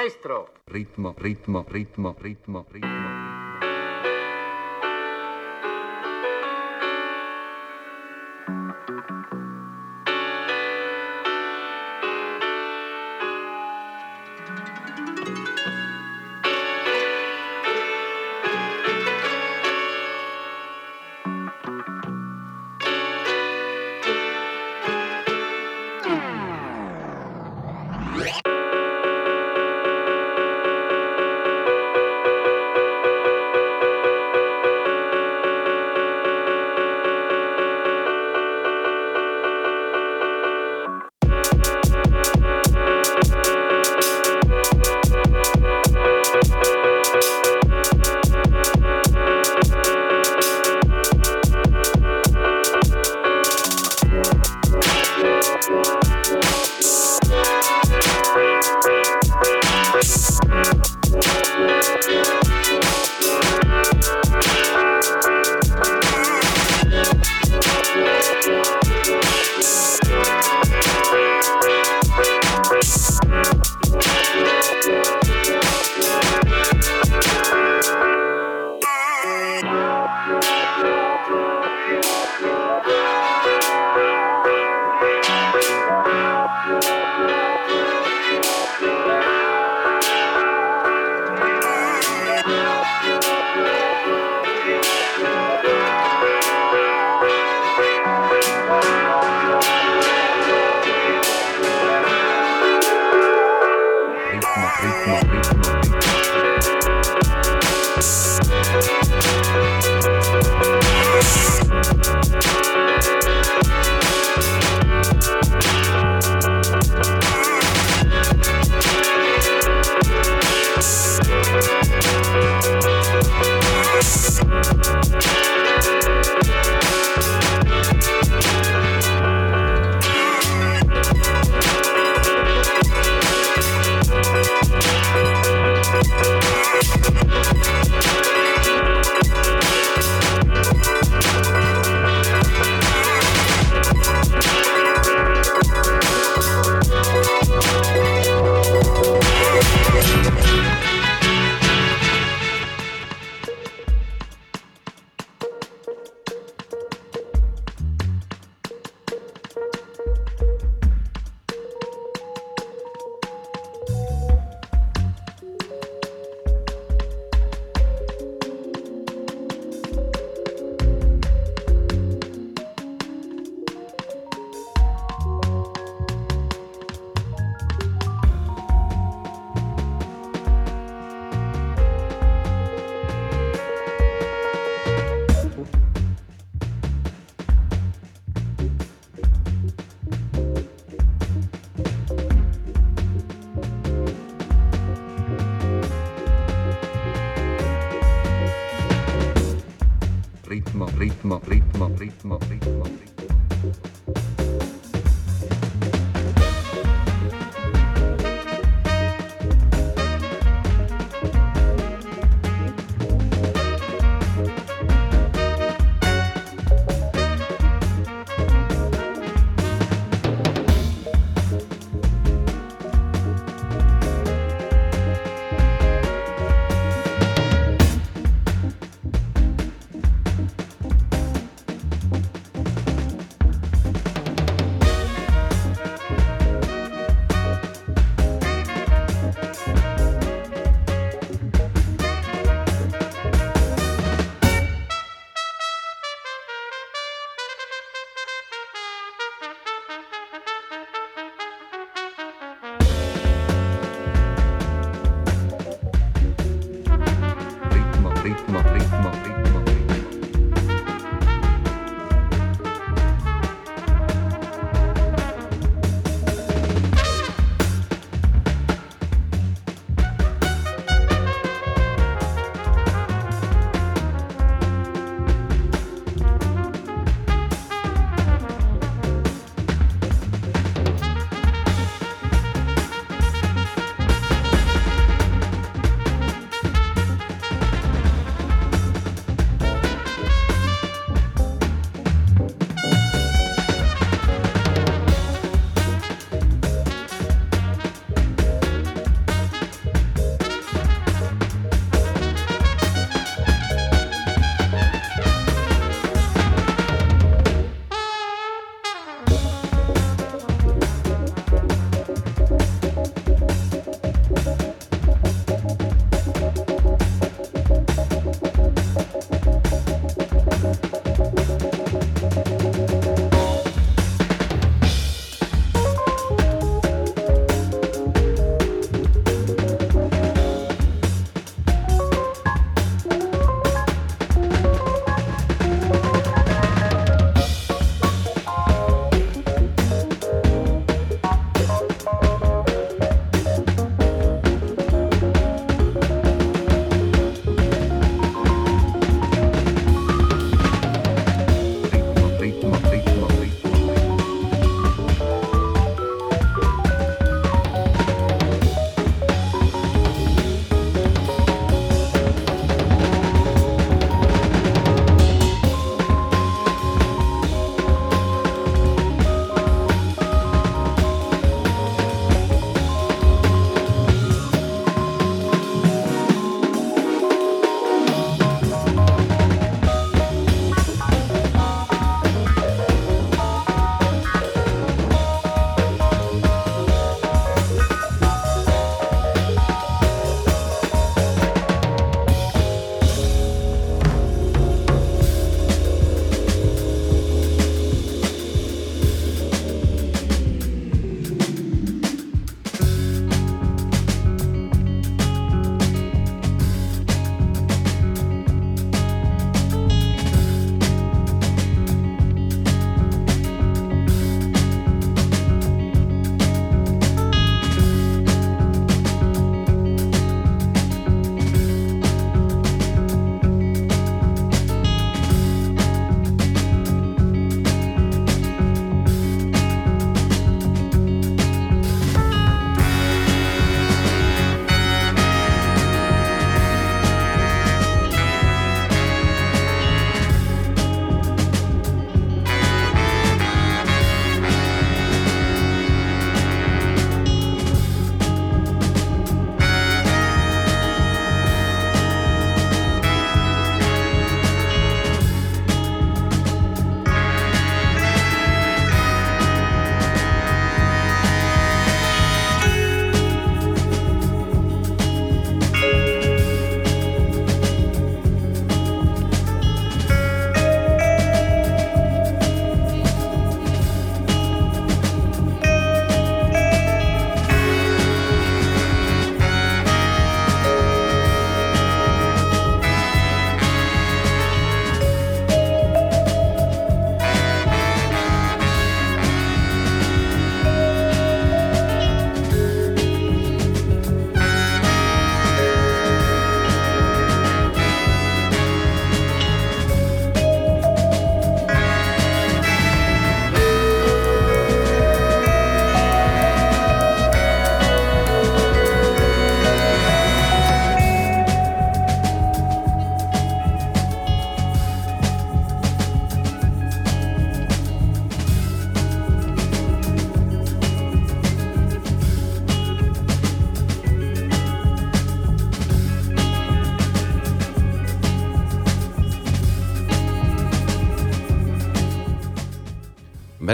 Maestro! Ritmo, ritmo, ritmo, ritmo, ritmo.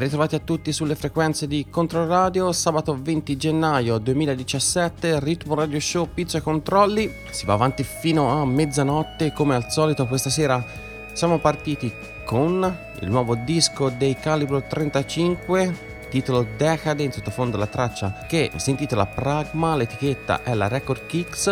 Ritrovati a tutti sulle frequenze di Controradio, sabato 20 gennaio 2017, Ritmo Radio Show Pizza e Controlli, si va avanti fino a mezzanotte come al solito questa sera siamo partiti con il nuovo disco dei Calibro 35 titolo Decade, in sottofondo la traccia che si intitola Pragma, l'etichetta è la Record Kicks,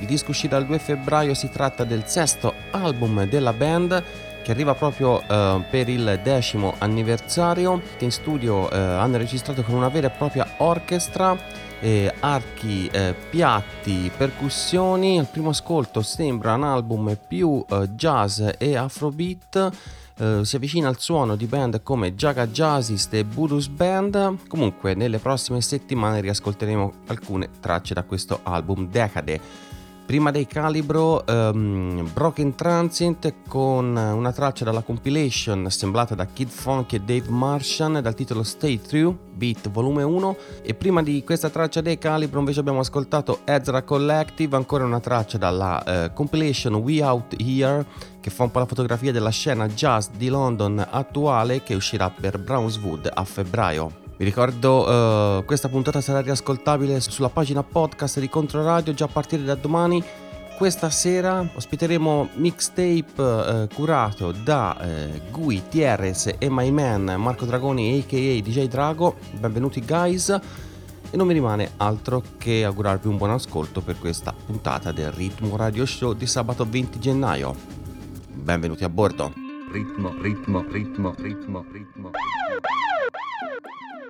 il disco uscirà il 2 febbraio, si tratta del sesto album della band che arriva proprio eh, per il decimo anniversario, che in studio eh, hanno registrato con una vera e propria orchestra, eh, archi, eh, piatti, percussioni. Al primo ascolto sembra un album più eh, jazz e afrobeat. Uh, si avvicina al suono di band come Jaga Jazzist e Budus Band. Comunque, nelle prossime settimane riascolteremo alcune tracce da questo album Decade Prima dei Calibro, um, Broken Transit con una traccia dalla compilation assemblata da Kid Funk e Dave Martian dal titolo Stay True, Beat volume 1 e prima di questa traccia dei Calibro invece abbiamo ascoltato Ezra Collective, ancora una traccia dalla uh, compilation We Out Here che fa un po' la fotografia della scena jazz di London attuale che uscirà per Brownswood a febbraio. Vi ricordo uh, questa puntata sarà riascoltabile sulla pagina podcast di Controradio già a partire da domani. Questa sera ospiteremo mixtape uh, curato da uh, Gui, TRS e My Man Marco Dragoni aka DJ Drago. Benvenuti guys e non mi rimane altro che augurarvi un buon ascolto per questa puntata del Ritmo Radio Show di sabato 20 gennaio. Benvenuti a bordo. Ritmo, ritmo, ritmo, ritmo, ritmo.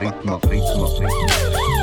Ritmo, ritmo, ritmo,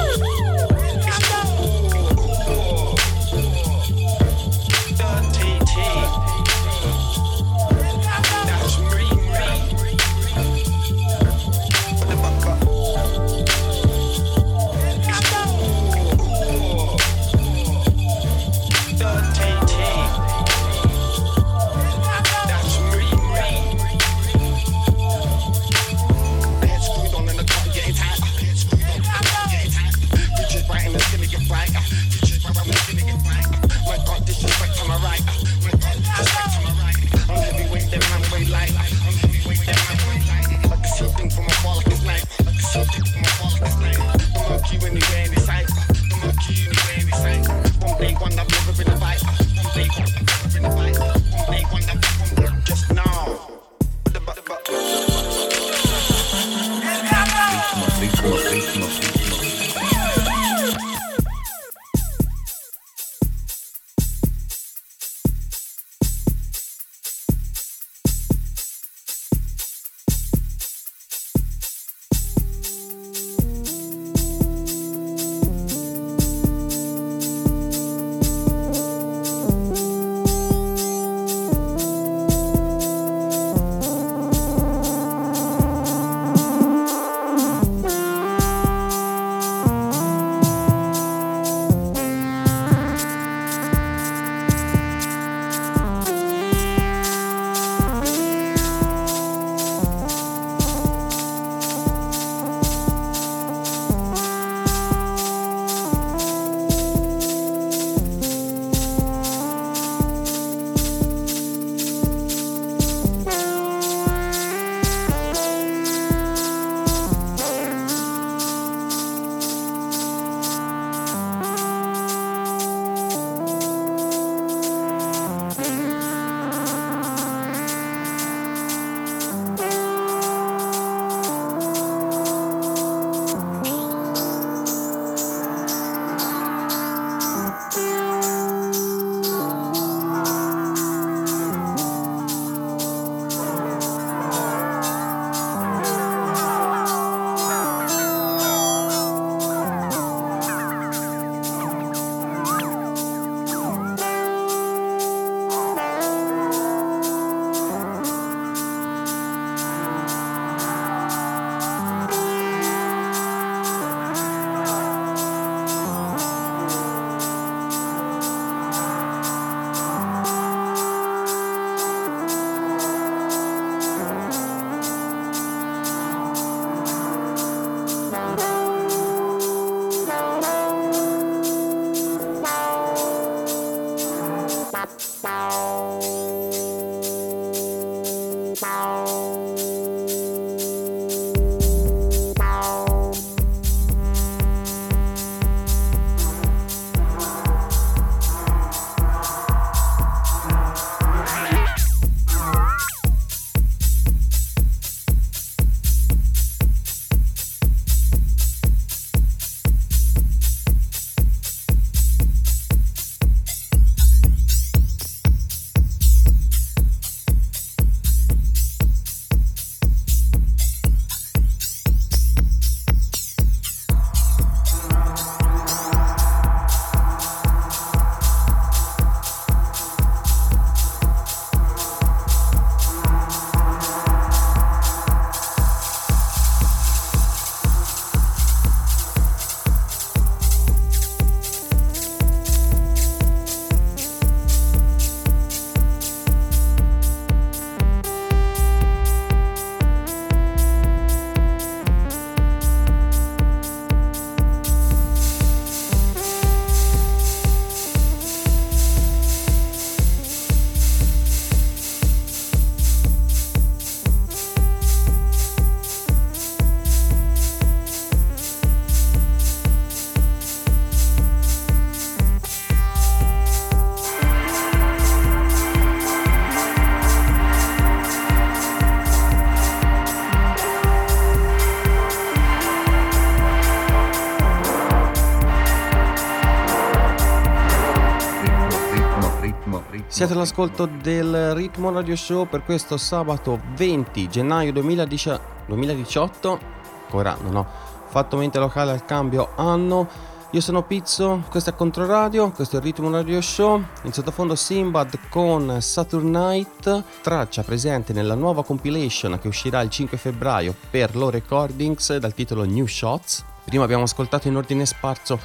Siete all'ascolto del Ritmo Radio Show per questo sabato 20 gennaio 2010 2018. Ancora non ho fatto mente locale al cambio anno. Io sono Pizzo, questo è Controradio, questo è il Ritmo Radio Show. In sottofondo Simbad con Saturn Night, traccia presente nella nuova compilation che uscirà il 5 febbraio per Low Recordings dal titolo New Shots. Prima abbiamo ascoltato in ordine sparso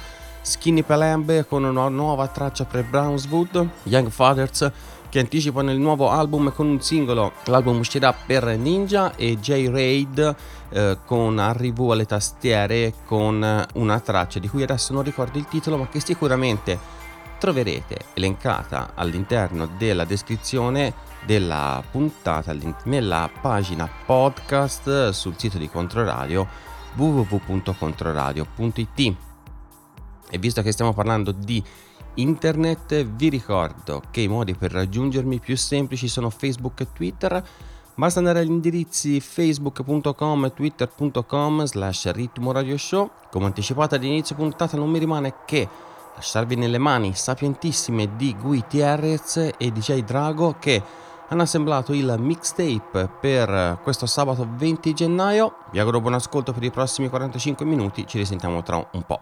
Skinny Palembe con una nuova traccia per Brownswood, Young Fathers che anticipano il nuovo album con un singolo. L'album uscirà per Ninja e J-Raid eh, con arrivo alle tastiere con una traccia di cui adesso non ricordo il titolo ma che sicuramente troverete elencata all'interno della descrizione della puntata nella pagina podcast sul sito di Controradio www.controradio.it e visto che stiamo parlando di internet vi ricordo che i modi per raggiungermi più semplici sono Facebook e Twitter. Basta andare agli indirizzi facebook.com e twitter.com slash ritmo radio come anticipato all'inizio puntata non mi rimane che lasciarvi nelle mani sapientissime di Guitierrez e DJ Drago che hanno assemblato il mixtape per questo sabato 20 gennaio. Vi auguro buon ascolto per i prossimi 45 minuti. Ci risentiamo tra un po'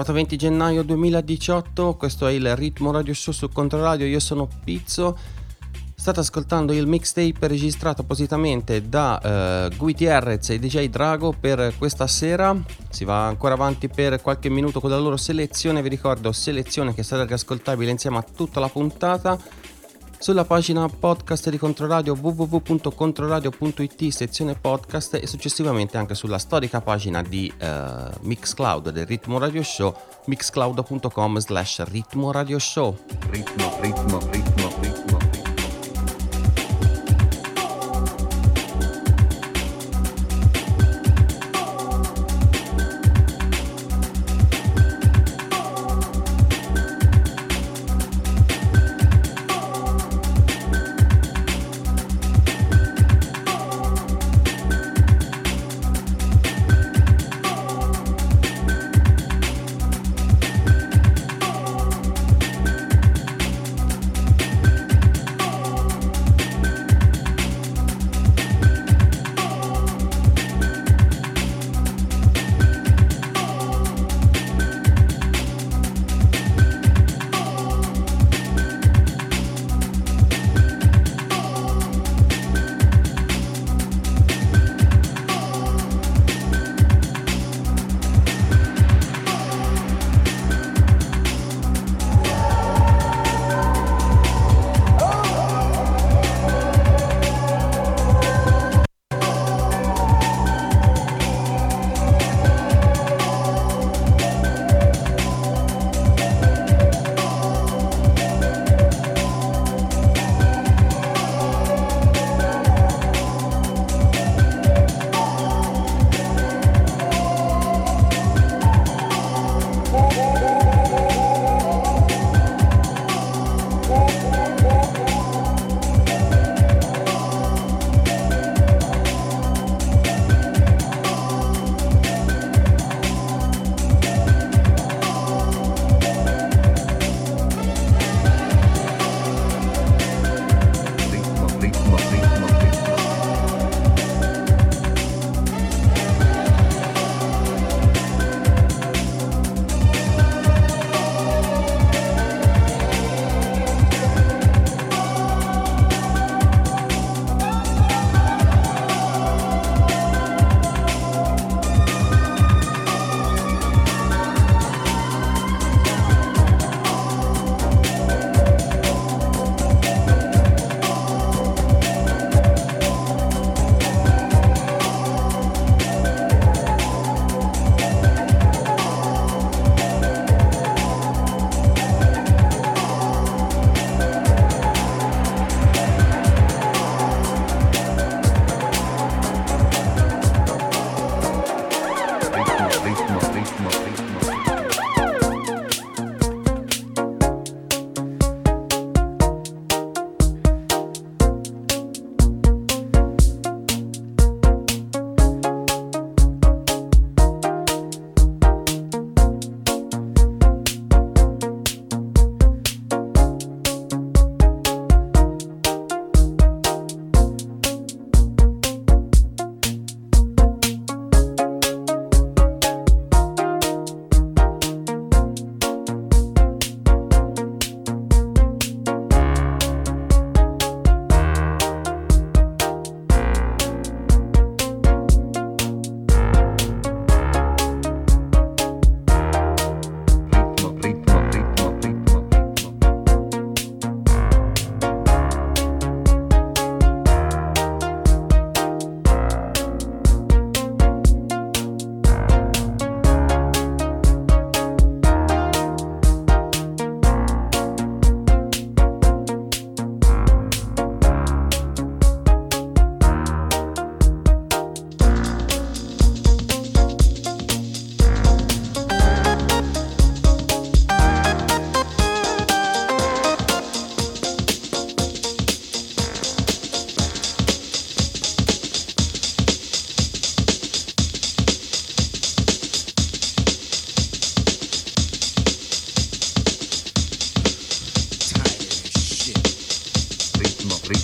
Sabato 20 gennaio 2018, questo è il Ritmo Radio Show su Controradio, io sono Pizzo. State ascoltando il mixtape registrato appositamente da eh, Gutierrez e DJ Drago per questa sera. Si va ancora avanti per qualche minuto con la loro selezione. Vi ricordo, selezione che sarà riascoltabile insieme a tutta la puntata sulla pagina podcast di Controradio www.controradio.it sezione podcast e successivamente anche sulla storica pagina di eh, Mixcloud del Ritmo Radio Show mixcloud.com slash ritmo radio show. Ritmo, ritmo, ritmo,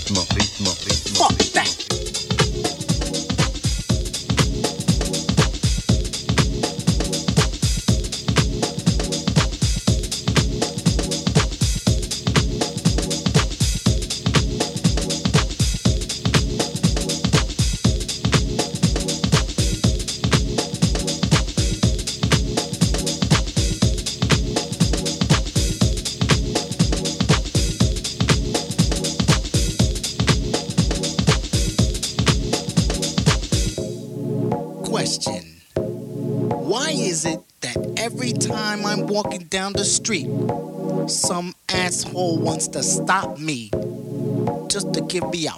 Ritmo, ritmo, ritmo, ritmo. street, some asshole wants to stop me just to give me a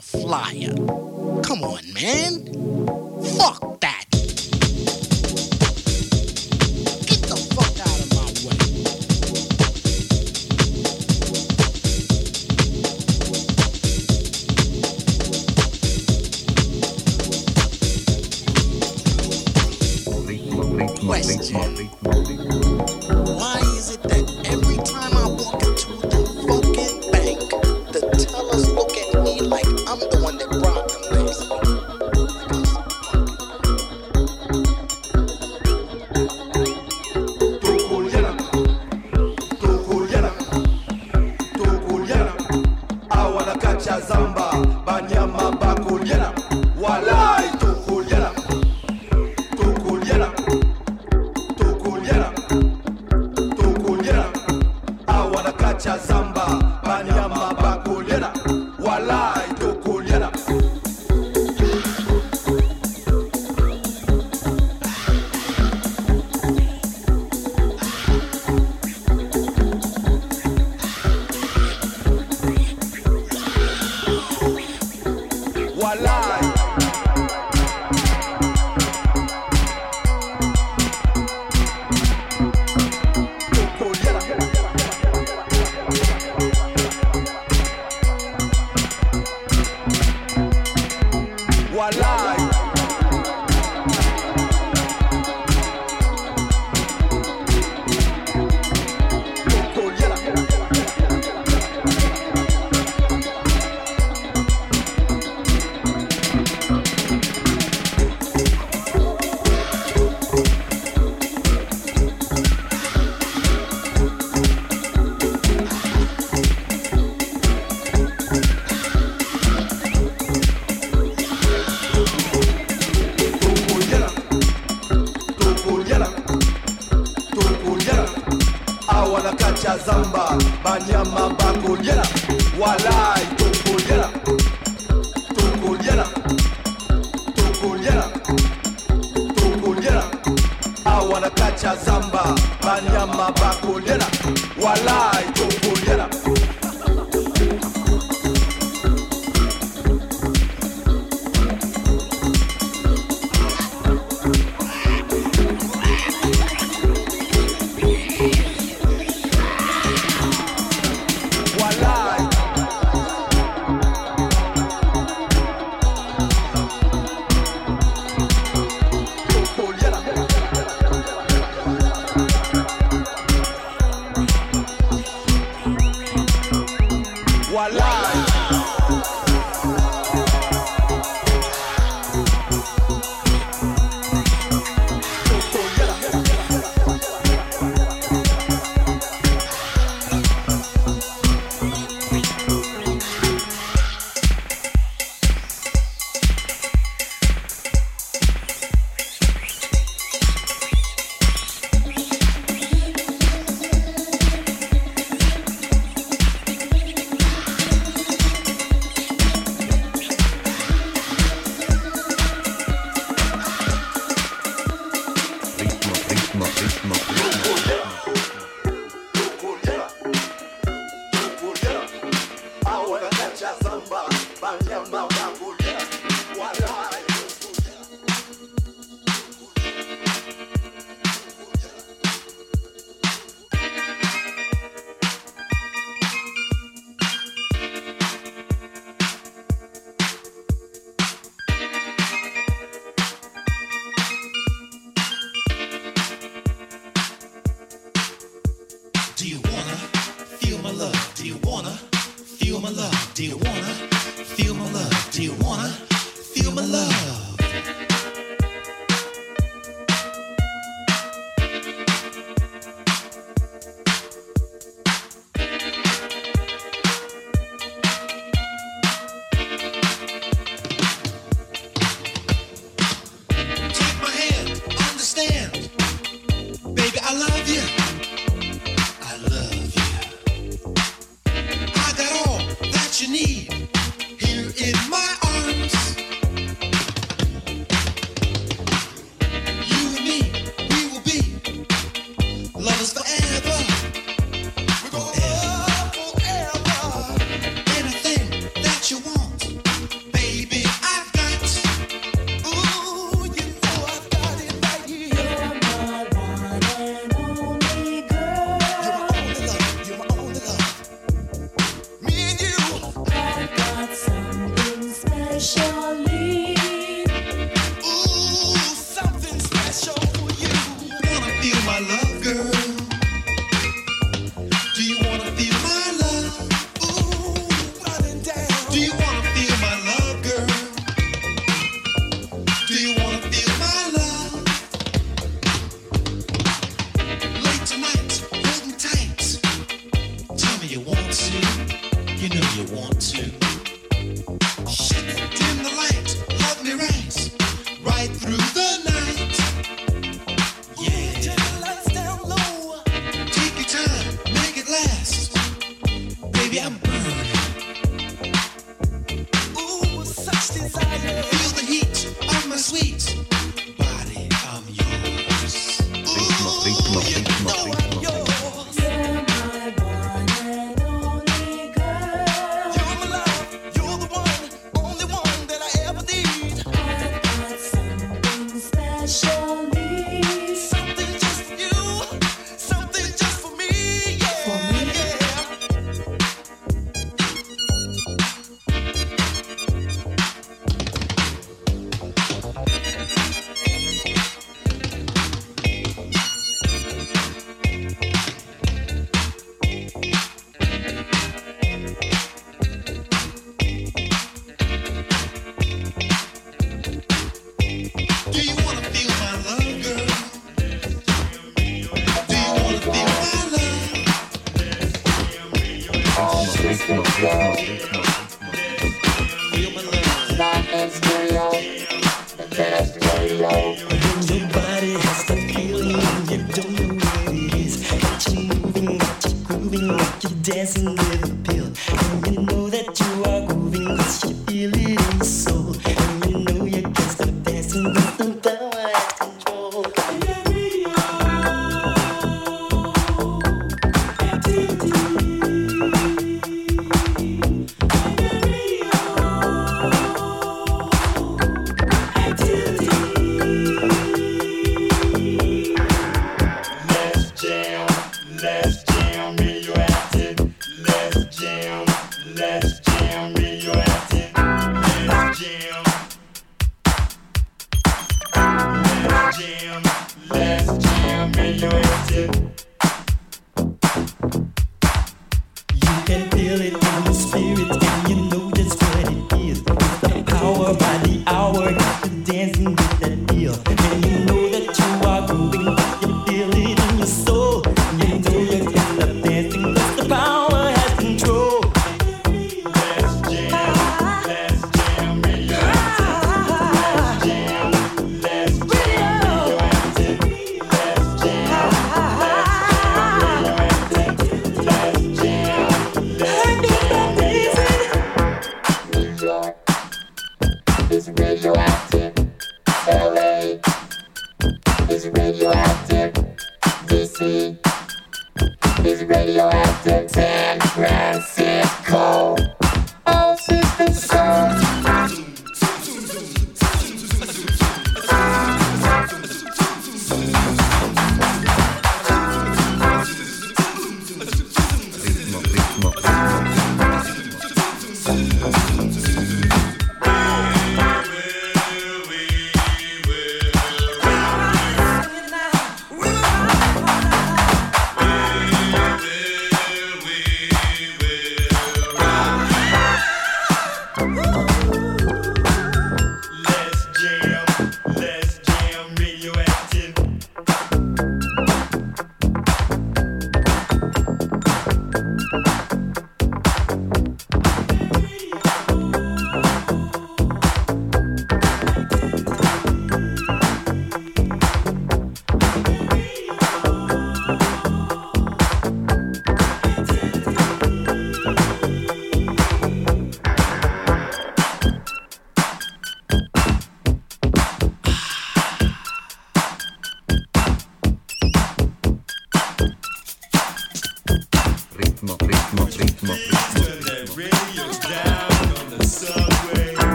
zamba banyama bakoliela walai tokoliela tokoliela tokoliela tokoliela awa na kati ya zamba banyama bako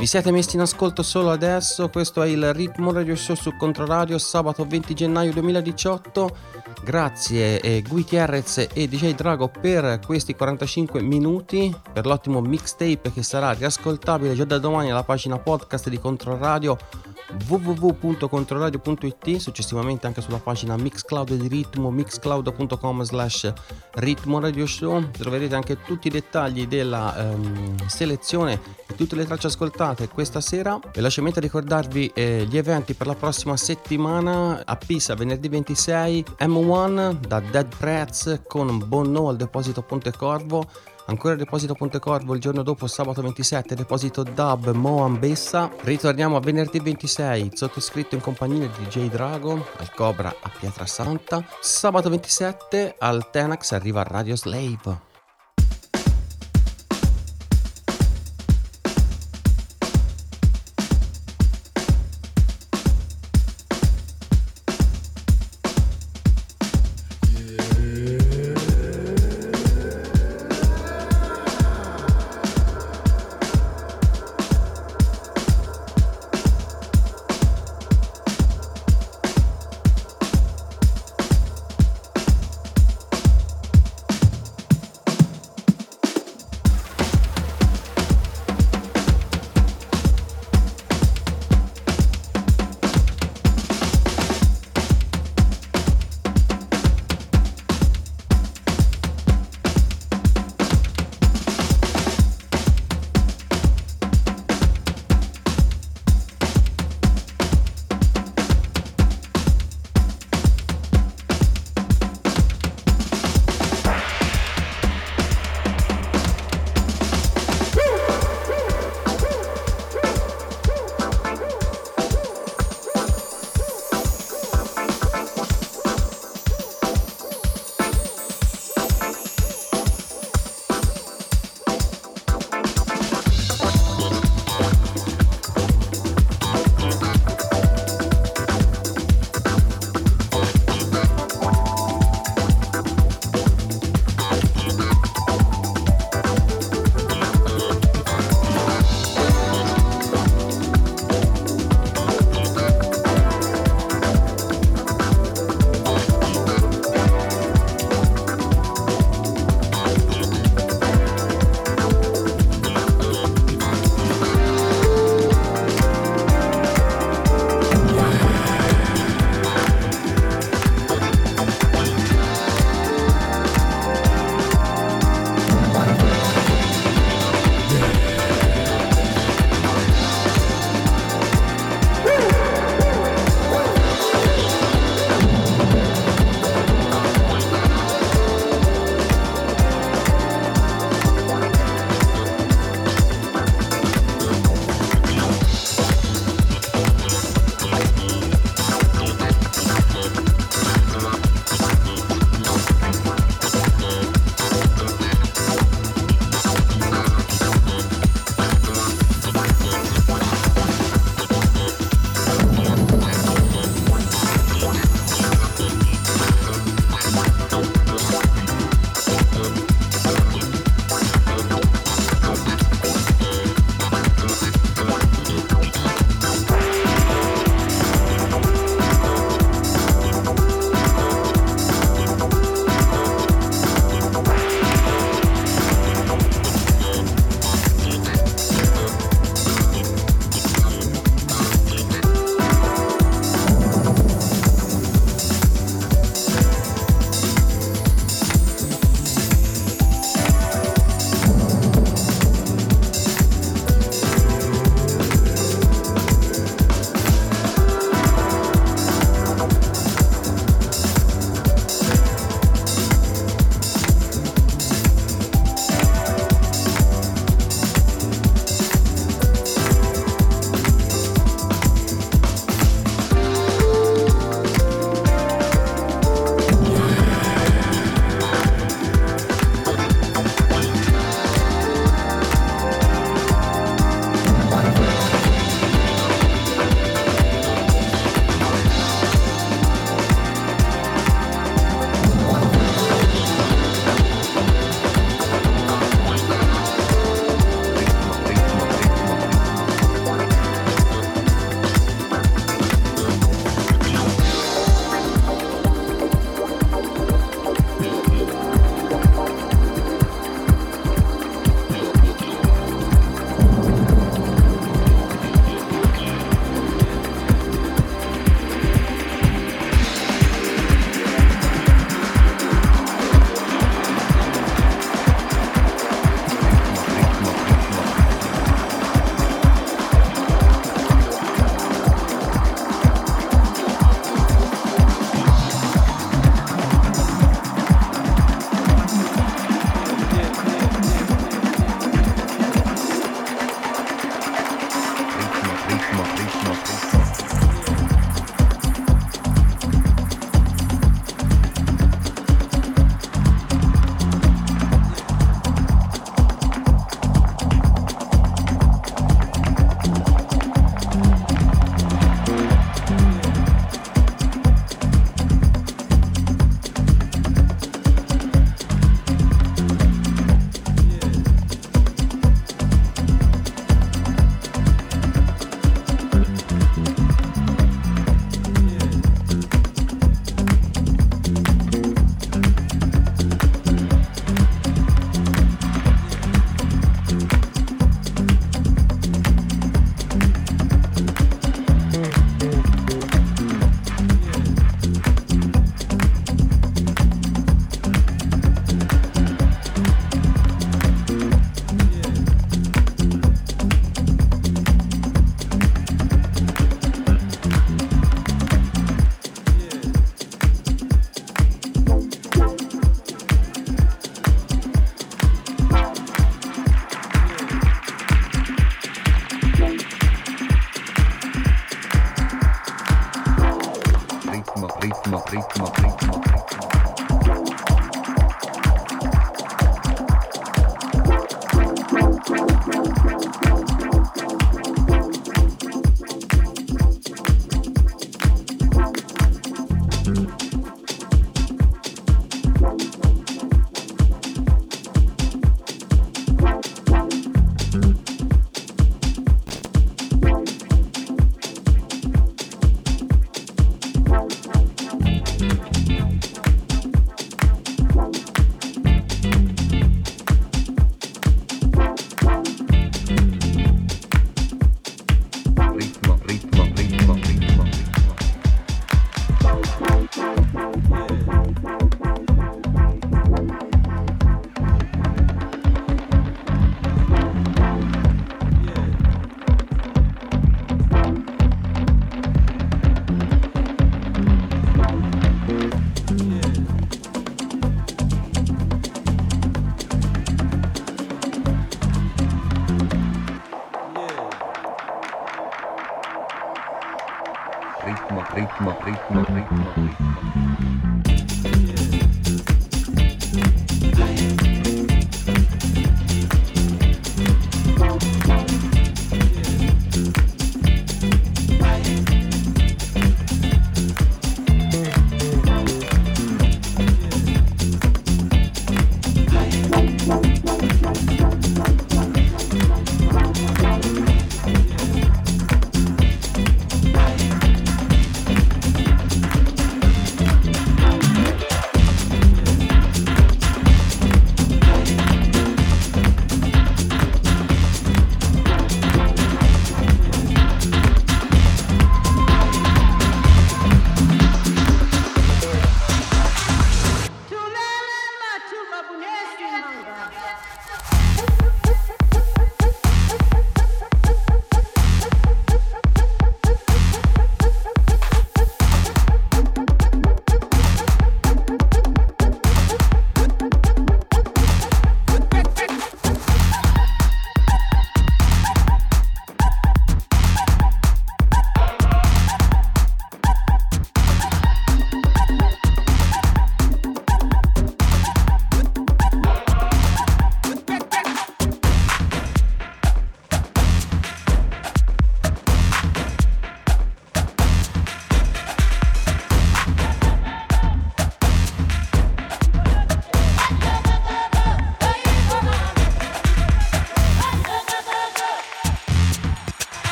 vi siete messi in ascolto solo adesso, questo è il Ritmo Radio Show su Controradio, sabato 20 gennaio 2018. Grazie eh, Gutierrez e DJ Drago per questi 45 minuti, per l'ottimo mixtape che sarà riascoltabile già da domani alla pagina podcast di Controradio www.controradio.it successivamente anche sulla pagina Mixcloud di Ritmo mixcloud.com slash Ritmo Radio Show. Troverete anche tutti i dettagli della ehm, selezione e tutte le tracce ascoltate questa sera. Velocemente ricordarvi eh, gli eventi per la prossima settimana. A Pisa venerdì 26 M1 da Dead Prez con Bonno al deposito Ponte Corvo Ancora Deposito Ponte Corvo il giorno dopo, sabato 27, Deposito Dub Moan Bessa. Ritorniamo a venerdì 26, sottoscritto in compagnia di DJ Drago, al Cobra a Pietrasanta. Sabato 27 al Tenax arriva Radio Slave.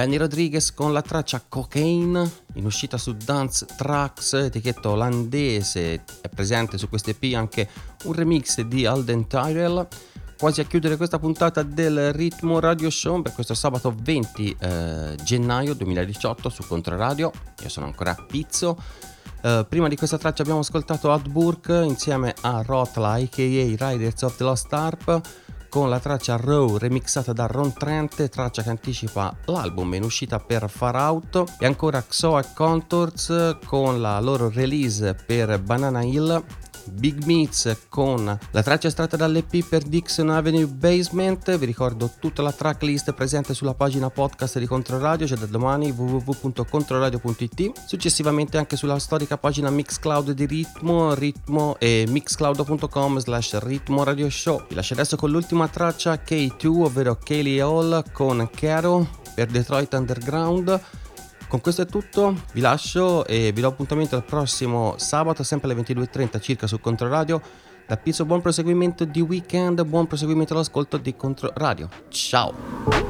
Benny Rodriguez con la traccia Cocaine in uscita su Dance Tracks, etichetta olandese, è presente su questo EP anche un remix di Alden Tyrell. Quasi a chiudere questa puntata del Ritmo Radio Show per questo sabato 20 eh, gennaio 2018 su Controradio. Io sono ancora Pizzo. Eh, prima di questa traccia abbiamo ascoltato Outburg insieme a Rotla aka Riders of the Lost Harp con la traccia Raw remixata da Ron Trent, traccia che anticipa l'album in uscita per Far Out. E ancora Xoa Contours con la loro release per Banana Hill Big Meats con la traccia estratta dall'EP per Dixon Avenue Basement. Vi ricordo tutta la tracklist presente sulla pagina podcast di Controradio, c'è da domani www.controradio.it. Successivamente anche sulla storica pagina Mixcloud di Ritmo, Ritmo e mixcloud.com slash Ritmo Radio Show. Vi lascio adesso con l'ultima traccia K2, ovvero Kaylee Hall con Caro per Detroit Underground. Con questo è tutto, vi lascio e vi do appuntamento al prossimo sabato, sempre alle 22.30 circa su Controradio. Da Pizzo buon proseguimento di weekend, buon proseguimento all'ascolto di Controradio. Ciao!